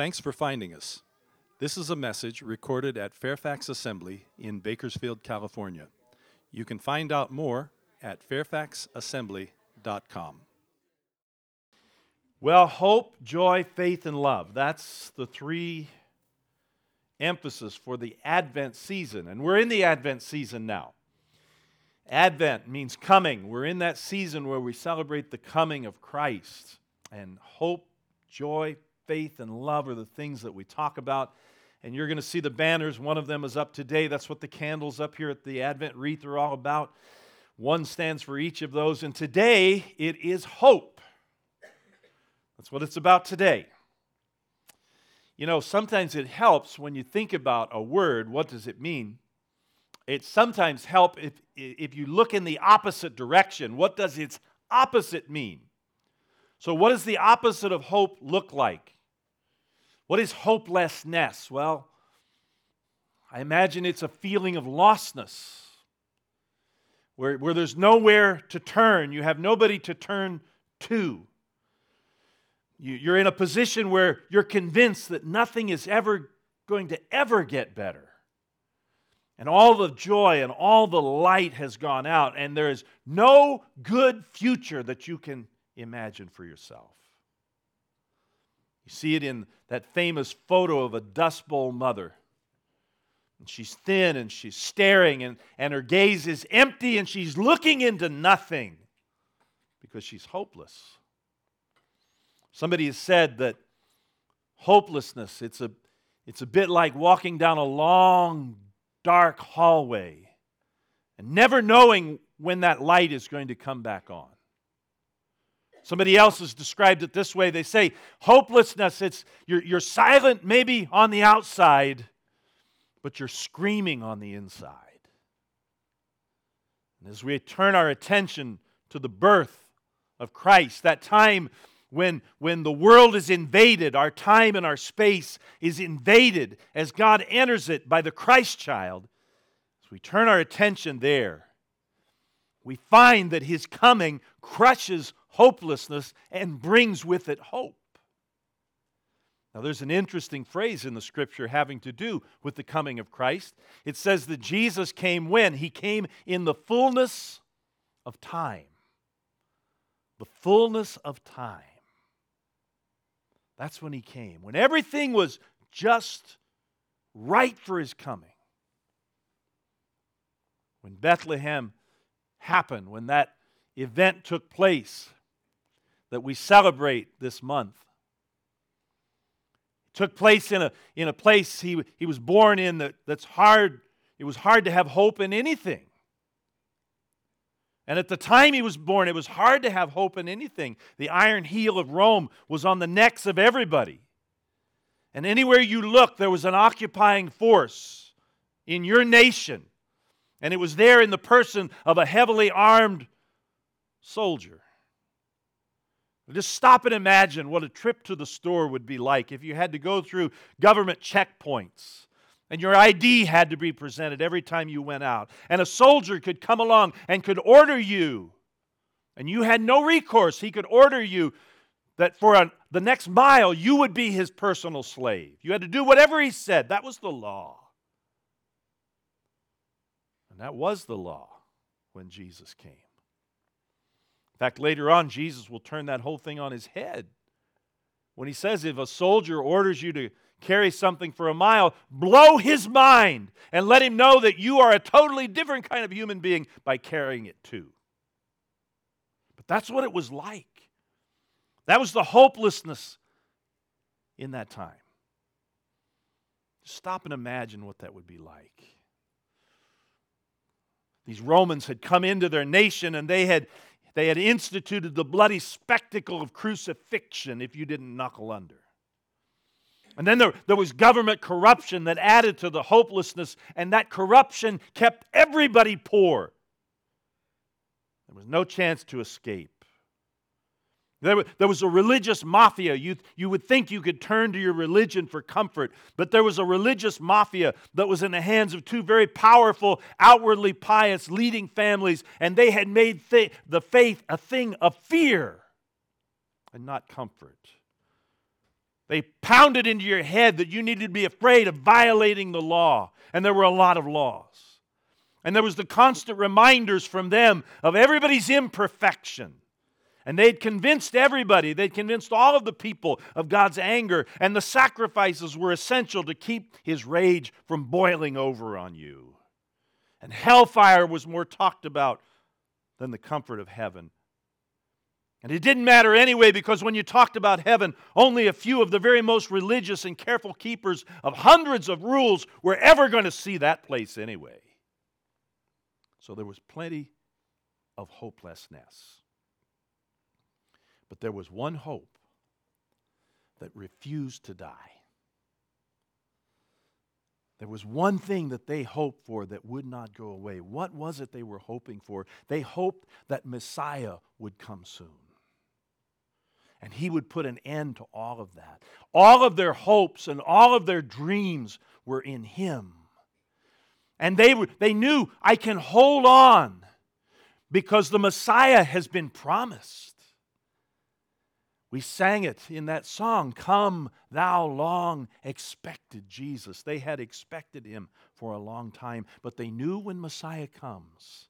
Thanks for finding us. This is a message recorded at Fairfax Assembly in Bakersfield, California. You can find out more at fairfaxassembly.com. Well, hope, joy, faith, and love. That's the three emphasis for the Advent season. And we're in the Advent season now. Advent means coming. We're in that season where we celebrate the coming of Christ. And hope, joy, faith, and love are the things that we talk about. And you're going to see the banners. One of them is up today. That's what the candles up here at the Advent wreath are all about. One stands for each of those. And today it is hope. That's what it's about today. You know, sometimes it helps when you think about a word, what does it mean? it sometimes help if, if you look in the opposite direction. What does its opposite mean? So, what does the opposite of hope look like? What is hopelessness? Well, I imagine it's a feeling of lostness, where, where there's nowhere to turn. You have nobody to turn to. You, you're in a position where you're convinced that nothing is ever going to ever get better and all the joy and all the light has gone out, and there is no good future that you can imagine for yourself. You see it in that famous photo of a Dust Bowl mother. And she's thin and she's staring, and, and her gaze is empty, and she's looking into nothing because she's hopeless. Somebody has said that hopelessness, it's a, it's a bit like walking down a long, dark hallway and never knowing when that light is going to come back on. Somebody else has described it this way. They say, hopelessness, it's you're, you're silent maybe on the outside, but you're screaming on the inside. And as we turn our attention to the birth of Christ, that time when, when the world is invaded, our time and our space is invaded as God enters it by the Christ child, as we turn our attention there, we find that his coming crushes hopelessness and brings with it hope. Now, there's an interesting phrase in the scripture having to do with the coming of Christ. It says that Jesus came when? He came in the fullness of time. The fullness of time. That's when he came, when everything was just right for his coming. When Bethlehem happened, when that event took place that we celebrate this month. It took place in a, in a place he, he was born in that, that's hard. It was hard to have hope in anything. And at the time he was born, it was hard to have hope in anything. The iron heel of Rome was on the necks of everybody. And anywhere you looked, there was an occupying force in your nation. And it was there in the person of a heavily armed soldier. Just stop and imagine what a trip to the store would be like if you had to go through government checkpoints and your ID had to be presented every time you went out. And a soldier could come along and could order you. And you had no recourse. He could order you that for a, the next mile you would be his personal slave. You had to do whatever he said. That was the law. And that was the law when Jesus came. In fact, later on, Jesus will turn that whole thing on his head. When he says, if a soldier orders you to carry something for a mile, blow his mind and let him know that you are a totally different kind of human being by carrying it too. But that's what it was like. That was the hopelessness in that time. Stop and imagine what that would be like. These Romans had come into their nation and they had, they had instituted the bloody spectacle of crucifixion if you didn't knuckle under. And then there, there was government corruption that added to the hopelessness, and that corruption kept everybody poor. There was no chance to escape. There, there was a religious mafia. You, you would think you could turn to your religion for comfort, but there was a religious mafia that was in the hands of two very powerful, outwardly pious leading families, and they had made th- the faith a thing of fear and not comfort. They pounded into your head that you needed to be afraid of violating the law. And there were a lot of laws. And there was the constant reminders from them of everybody's imperfection. And they'd convinced everybody, they'd convinced all of the people of God's anger, and the sacrifices were essential to keep his rage from boiling over on you. And hellfire was more talked about than the comfort of heaven. And it didn't matter anyway because when you talked about heaven, only a few of the very most religious and careful keepers of hundreds of rules were ever going to see that place anyway. So there was plenty of hopelessness. But there was one hope that refused to die. There was one thing that they hoped for that would not go away. What was it they were hoping for? They hoped that Messiah would come soon. And he would put an end to all of that. All of their hopes and all of their dreams were in him. And they, were, they knew, I can hold on because the Messiah has been promised. We sang it in that song, Come, thou long expected Jesus. They had expected him for a long time, but they knew when Messiah comes,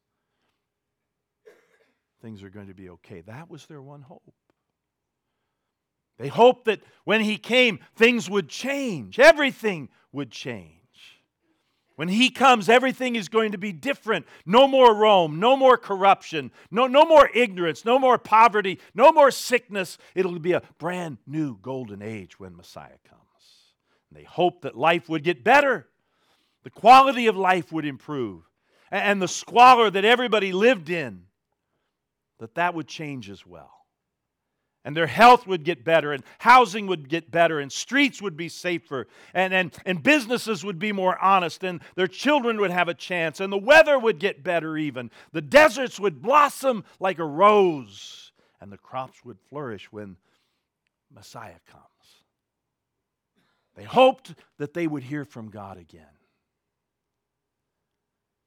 things are going to be okay. That was their one hope. They hoped that when he came, things would change, everything would change. When he comes, everything is going to be different. No more Rome, no more corruption, no, no more ignorance, no more poverty, no more sickness. It'll be a brand new golden age when Messiah comes. And they hoped that life would get better, the quality of life would improve, and the squalor that everybody lived in, that that would change as well and their health would get better, and housing would get better, and streets would be safer, and, and, and businesses would be more honest, and their children would have a chance, and the weather would get better even. The deserts would blossom like a rose, and the crops would flourish when Messiah comes. They hoped that they would hear from God again.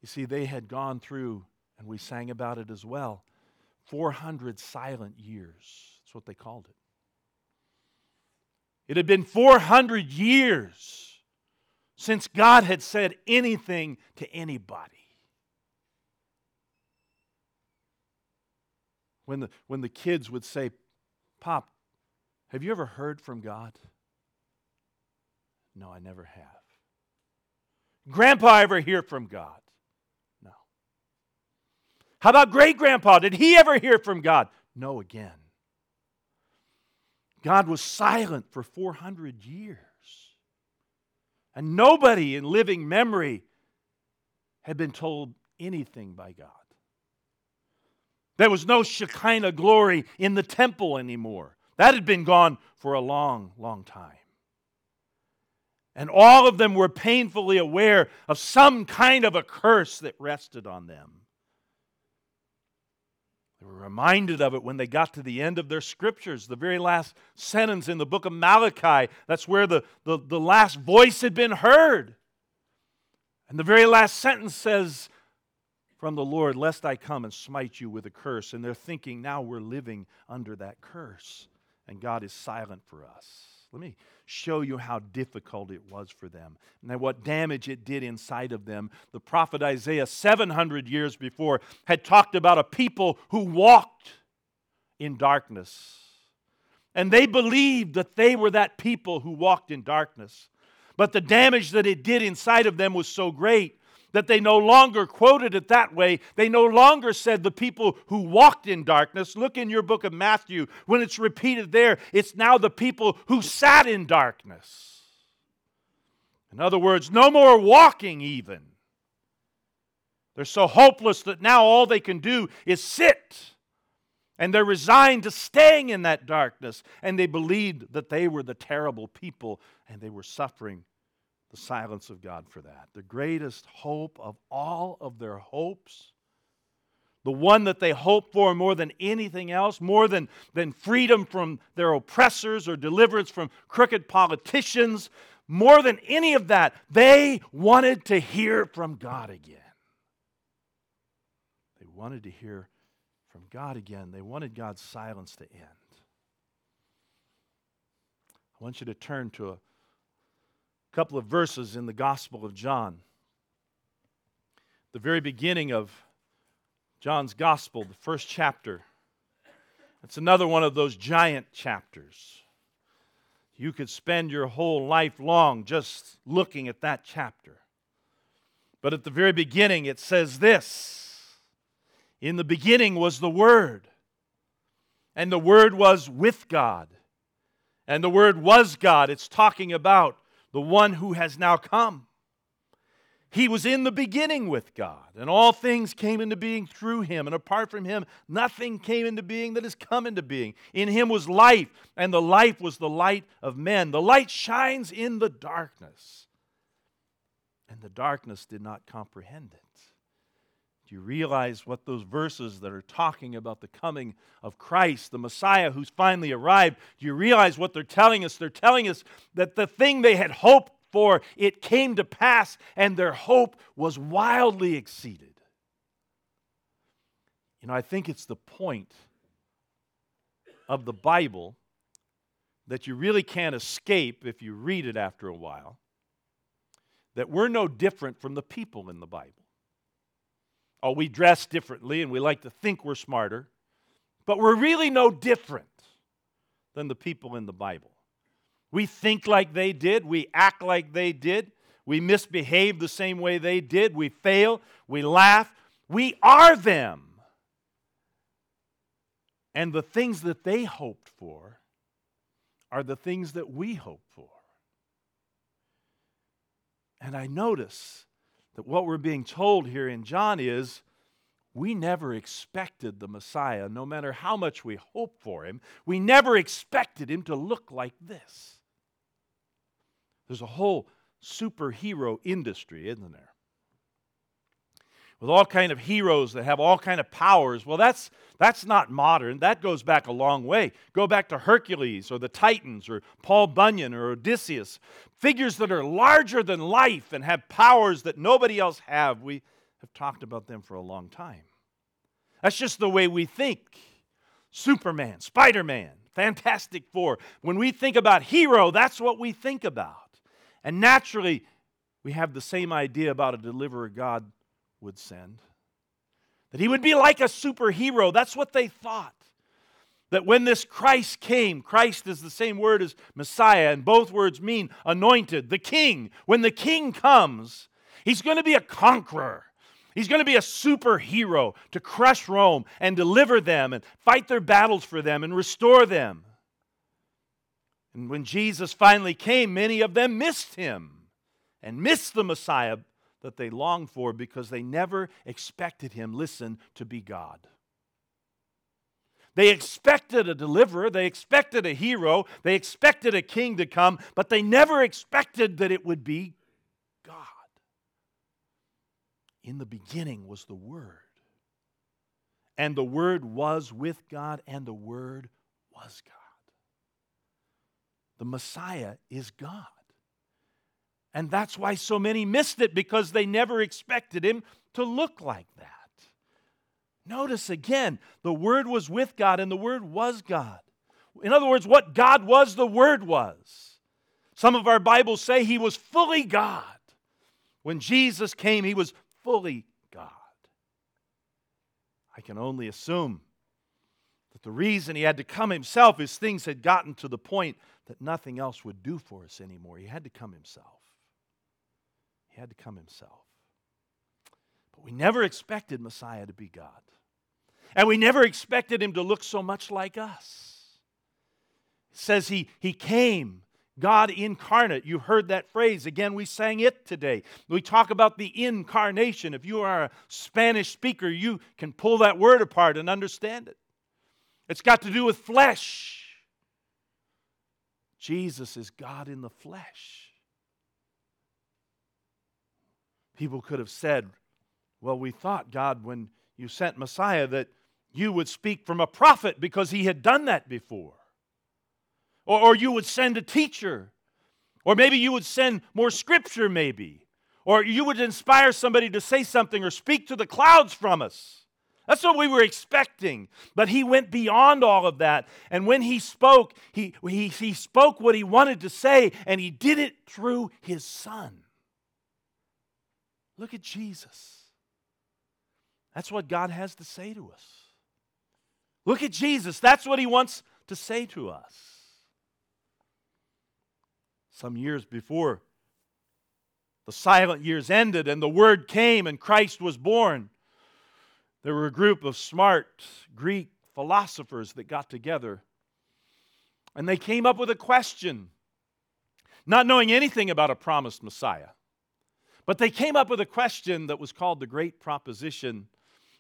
You see, they had gone through, and we sang about it as well, 400 silent years that's what they called it. It had been 400 years since God had said anything to anybody. When the, when the kids would say, Pop, have you ever heard from God? No, I never have. Grandpa ever hear from God? No. How about great grandpa? Did he ever hear from God? No, again. God was silent for 400 years. And nobody in living memory had been told anything by God. There was no Shekinah glory in the temple anymore. That had been gone for a long, long time. And all of them were painfully aware of some kind of a curse that rested on them. They were reminded of it when they got to the end of their scriptures, the very last sentence in the book of Malachi. That's where the, the, the last voice had been heard. And the very last sentence says, From the Lord, lest I come and smite you with a curse. And they're thinking, now we're living under that curse, and God is silent for us. Let me show you how difficult it was for them and what damage it did inside of them. The prophet Isaiah, 700 years before, had talked about a people who walked in darkness. And they believed that they were that people who walked in darkness. But the damage that it did inside of them was so great that they no longer quoted it that way. They no longer said the people who walked in darkness. Look in your book of Matthew. When it's repeated there, it's now the people who sat in darkness. In other words, no more walking even. They're so hopeless that now all they can do is sit. And they're resigned to staying in that darkness. And they believed that they were the terrible people and they were suffering the silence of God for that. The greatest hope of all of their hopes, the one that they hope for more than anything else, more than, than freedom from their oppressors or deliverance from crooked politicians, more than any of that, they wanted to hear from God again. They wanted to hear from God again. They wanted God's silence to end. I I want you to turn to a couple of verses in the Gospel of John. The very beginning of John's Gospel, the first chapter. It's another one of those giant chapters. You could spend your whole life long just looking at that chapter. But at the very beginning, it says this In the beginning was the Word, and the Word was with God, and the Word was God. It's talking about the one who has now come. He was in the beginning with God, and all things came into being through him, and apart from him, nothing came into being that has come into being. In him was life, and the life was the light of men. The light shines in the darkness, and the darkness did not comprehend it. You realize what those verses that are talking about the coming of Christ, the Messiah who's finally arrived, do you realize what they're telling us? They're telling us that the thing they had hoped for it came to pass, and their hope was wildly exceeded. You know, I think it's the point of the Bible that you really can't escape if you read it after a while that we're no different from the people in the Bible. Oh, we dress differently and we like to think we're smarter, but we're really no different than the people in the Bible. We think like they did. We act like they did. We misbehave the same way they did. We fail. We laugh. We are them. And the things that they hoped for are the things that we hope for. And I notice that what we're being told here in John is we never expected the Messiah, no matter how much we hope for him, we never expected him to look like this. There's a whole superhero industry, isn't there? With all kind of heroes that have all kind of powers. Well, that's that's not modern. That goes back a long way. Go back to Hercules or the Titans or Paul Bunyan or Odysseus. Figures that are larger than life and have powers that nobody else have. We have talked about them for a long time. That's just the way we think. Superman, Spider-Man, Fantastic Four. When we think about hero, that's what we think about. And naturally, we have the same idea about a deliverer God would send. That he would be like a superhero. That's what they thought. That when this Christ came, Christ is the same word as Messiah, and both words mean anointed, the king. When the king comes, he's going to be a conqueror. He's going to be a superhero to crush Rome and deliver them and fight their battles for them and restore them. And when Jesus finally came, many of them missed him and missed the Messiah that they longed for because they never expected him, listen, to be God. They expected a deliverer, they expected a hero, they expected a king to come, but they never expected that it would be God. In the beginning was the Word. And the Word was with God, and the Word was God. The Messiah is God. And that's why so many missed it because they never expected him to look like that. Notice again, the Word was with God and the Word was God. In other words, what God was, the Word was. Some of our Bibles say he was fully God. When Jesus came, he was fully God. I can only assume that the reason he had to come himself is things had gotten to the point that nothing else would do for us anymore. He had to come himself. He had to come himself. But we never expected Messiah to be God. And we never expected him to look so much like us. It says he, he came, God incarnate. You heard that phrase. Again, we sang it today. We talk about the incarnation. If you are a Spanish speaker, you can pull that word apart and understand it. It's got to do with flesh. Jesus is God in the flesh. People could have said, Well, we thought, God, when you sent Messiah, that you would speak from a prophet because he had done that before. Or, or you would send a teacher. Or maybe you would send more scripture, maybe. Or you would inspire somebody to say something or speak to the clouds from us. That's what we were expecting. But he went beyond all of that. And when he spoke, he, he, he spoke what he wanted to say, and he did it through his son. Look at Jesus. That's what God has to say to us. Look at Jesus. That's what he wants to say to us. Some years before the silent years ended and the word came and Christ was born, there were a group of smart Greek philosophers that got together and they came up with a question, not knowing anything about a promised Messiah. But they came up with a question that was called the Great Proposition,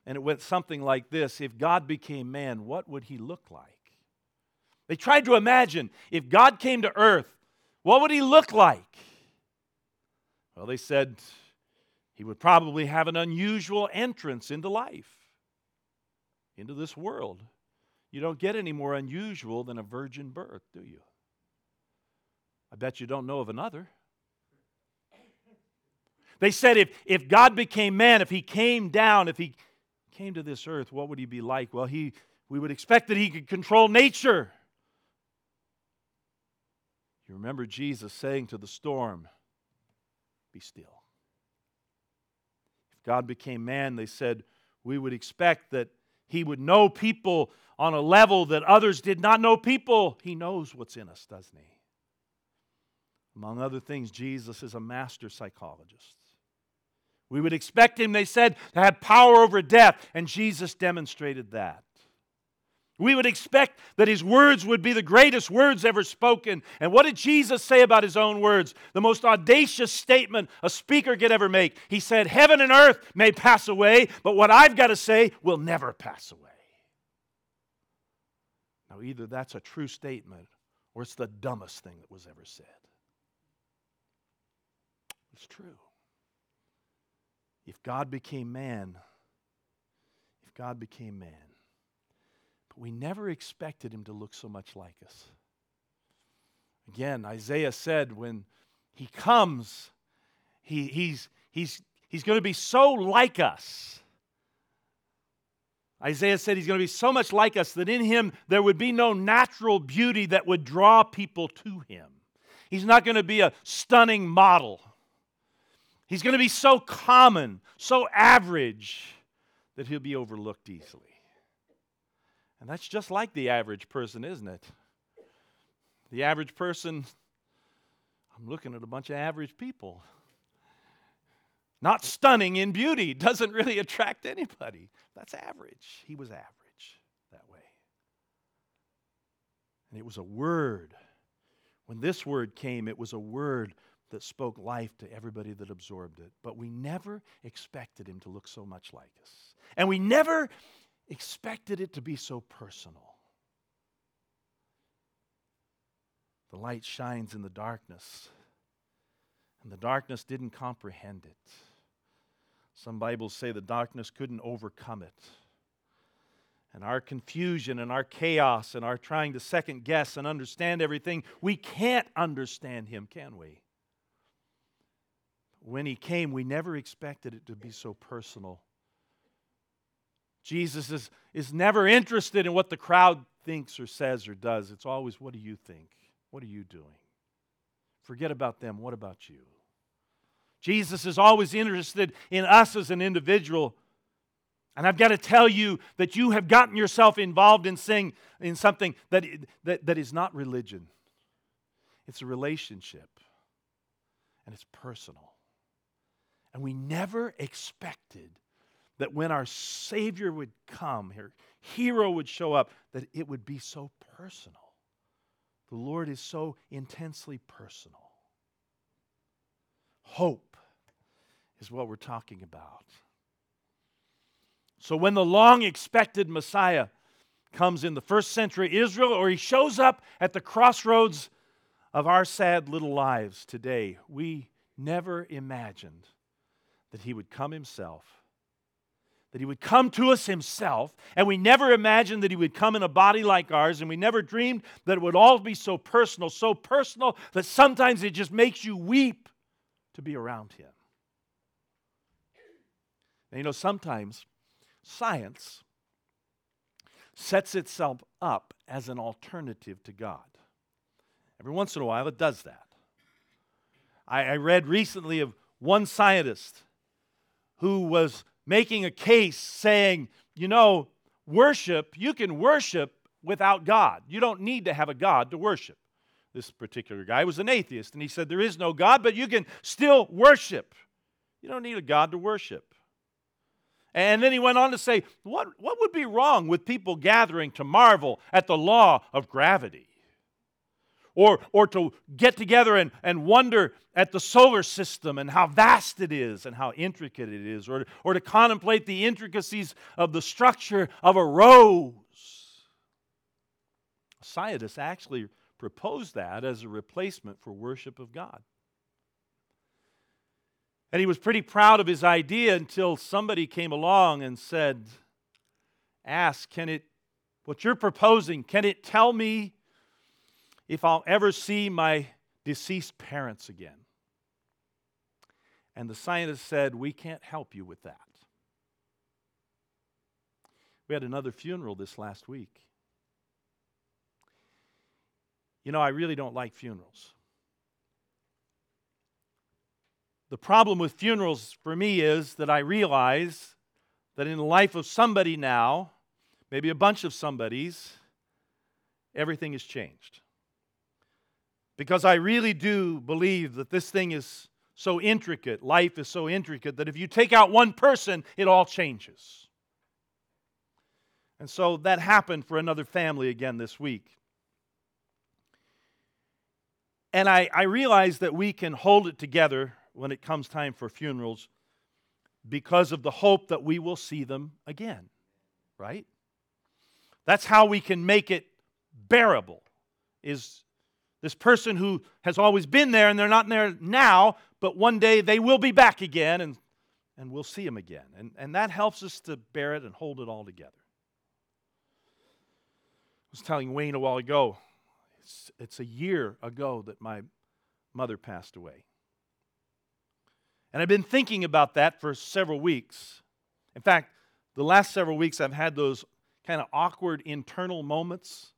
and it went something like this If God became man, what would he look like? They tried to imagine if God came to earth, what would he look like? Well, they said he would probably have an unusual entrance into life, into this world. You don't get any more unusual than a virgin birth, do you? I bet you don't know of another. They said if, if God became man, if he came down, if he came to this earth, what would he be like? Well, he, we would expect that he could control nature. You remember Jesus saying to the storm, Be still. If God became man, they said, we would expect that he would know people on a level that others did not know people. He knows what's in us, doesn't he? Among other things, Jesus is a master psychologist. We would expect him, they said, to have power over death, and Jesus demonstrated that. We would expect that his words would be the greatest words ever spoken. And what did Jesus say about his own words? The most audacious statement a speaker could ever make. He said, Heaven and earth may pass away, but what I've got to say will never pass away. Now, either that's a true statement or it's the dumbest thing that was ever said. It's true. If God became man, if God became man, but we never expected him to look so much like us. Again, Isaiah said when he comes, he, he's, he's, he's going to be so like us. Isaiah said he's going to be so much like us that in him there would be no natural beauty that would draw people to him. He's not going to be a stunning model. He's going to be so common, so average, that he'll be overlooked easily. And that's just like the average person, isn't it? The average person, I'm looking at a bunch of average people. Not stunning in beauty, doesn't really attract anybody. That's average. He was average that way. And it was a word. When this word came, it was a word that spoke life to everybody that absorbed it. But we never expected him to look so much like us. And we never expected it to be so personal. The light shines in the darkness, and the darkness didn't comprehend it. Some Bibles say the darkness couldn't overcome it. And our confusion and our chaos and our trying to second guess and understand everything, we can't understand Him, can we? When He came, we never expected it to be so personal Jesus is, is never interested in what the crowd thinks or says or does. It's always, what do you think? What are you doing? Forget about them. What about you? Jesus is always interested in us as an individual. And I've got to tell you that you have gotten yourself involved in, saying, in something that, that, that is not religion, it's a relationship, and it's personal. And we never expected that when our Savior would come, our hero would show up, that it would be so personal. The Lord is so intensely personal. Hope is what we're talking about. So when the long expected Messiah comes in the first century Israel, or he shows up at the crossroads of our sad little lives today, we never imagined that he would come himself that he would come to us himself, and we never imagined that he would come in a body like ours, and we never dreamed that it would all be so personal, so personal that sometimes it just makes you weep to be around him. And you know, sometimes science sets itself up as an alternative to God. Every once in a while, it does that. I, I read recently of one scientist who was making a case saying, you know, worship, you can worship without God. You don't need to have a God to worship. This particular guy was an atheist, and he said, There is no God, but you can still worship. You don't need a God to worship. And then he went on to say, what, what would be wrong with people gathering to marvel at the law of gravity? Or, or to get together and, and wonder at the solar system and how vast it is and how intricate it is, or, or to contemplate the intricacies of the structure of a rose. Scientists actually proposed that as a replacement for worship of God. And he was pretty proud of his idea until somebody came along and said, Ask, can it, what you're proposing, can it tell me if I'll ever see my deceased parents again? And the scientist said, We can't help you with that. We had another funeral this last week. You know, I really don't like funerals. The problem with funerals for me is that I realize that in the life of somebody now, maybe a bunch of somebodies, everything has changed. Because I really do believe that this thing is so intricate, life is so intricate, that if you take out one person, it all changes. And so that happened for another family again this week. And I, I realize that we can hold it together when it comes time for funerals because of the hope that we will see them again, right? That's how we can make it bearable. Is this person who has always been there and they're not there now, but one day they will be back again and, and we'll see them again. And, and that helps us to bear it and hold it all together. I was telling Wayne a while ago, it's, it's a year ago that my mother passed away. And I've been thinking about that for several weeks. In fact, the last several weeks I've had those kind of awkward internal moments,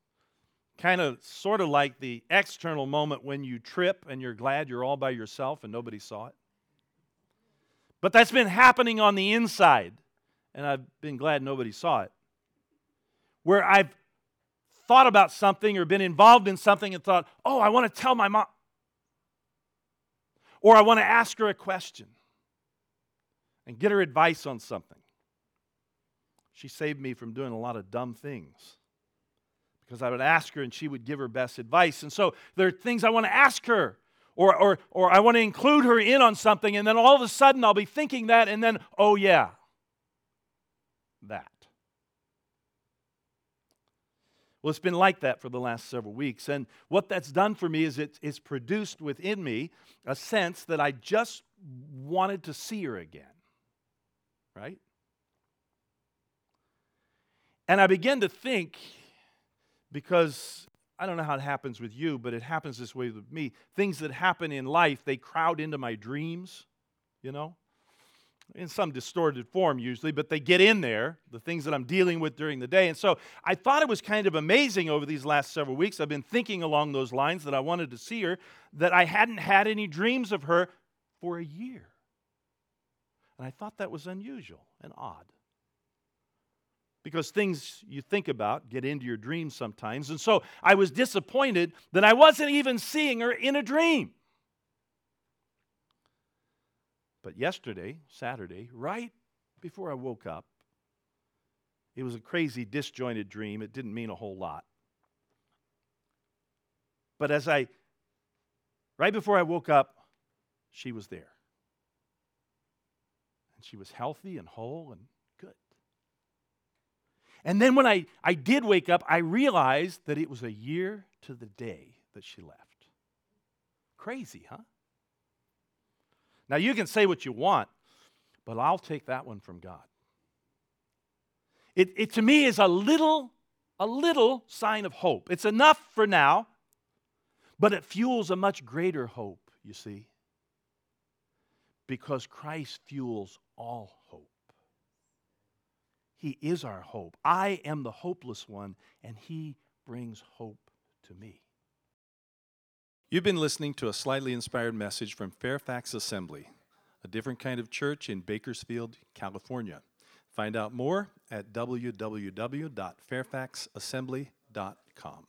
kind of sort of like the external moment when you trip and you're glad you're all by yourself and nobody saw it. But that's been happening on the inside, and I've been glad nobody saw it. Where I've thought about something or been involved in something and thought, oh, I want to tell my mom. Or I want to ask her a question and get her advice on something. She saved me from doing a lot of dumb things because I would ask her and she would give her best advice. And so there are things I want to ask her. Or, or, or I want to include her in on something, and then all of a sudden I'll be thinking that, and then, oh yeah, that. Well, it's been like that for the last several weeks. And what that's done for me is it, it's produced within me a sense that I just wanted to see her again. Right? And I began to think, because I don't know how it happens with you, but it happens this way with me. Things that happen in life, they crowd into my dreams, you know? in some distorted form usually, but they get in there, the things that I'm dealing with during the day. And so I thought it was kind of amazing over these last several weeks. I've been thinking along those lines that I wanted to see her, that I hadn't had any dreams of her for a year. And I thought that was unusual and odd. Because things you think about get into your dreams sometimes. And so I was disappointed that I wasn't even seeing her in a dream. But yesterday, Saturday, right before I woke up, it was a crazy, disjointed dream. It didn't mean a whole lot. But as I, right before I woke up, she was there. And she was healthy and whole and. And then when I, I did wake up, I realized that it was a year to the day that she left. Crazy, huh? Now, you can say what you want, but I'll take that one from God. It, it to me is a little, a little sign of hope. It's enough for now, but it fuels a much greater hope, you see, because Christ fuels all. He is our hope. I am the hopeless one, and He brings hope to me. You've been listening to a slightly inspired message from Fairfax Assembly, a different kind of church in Bakersfield, California. Find out more at www.fairfaxassembly.com.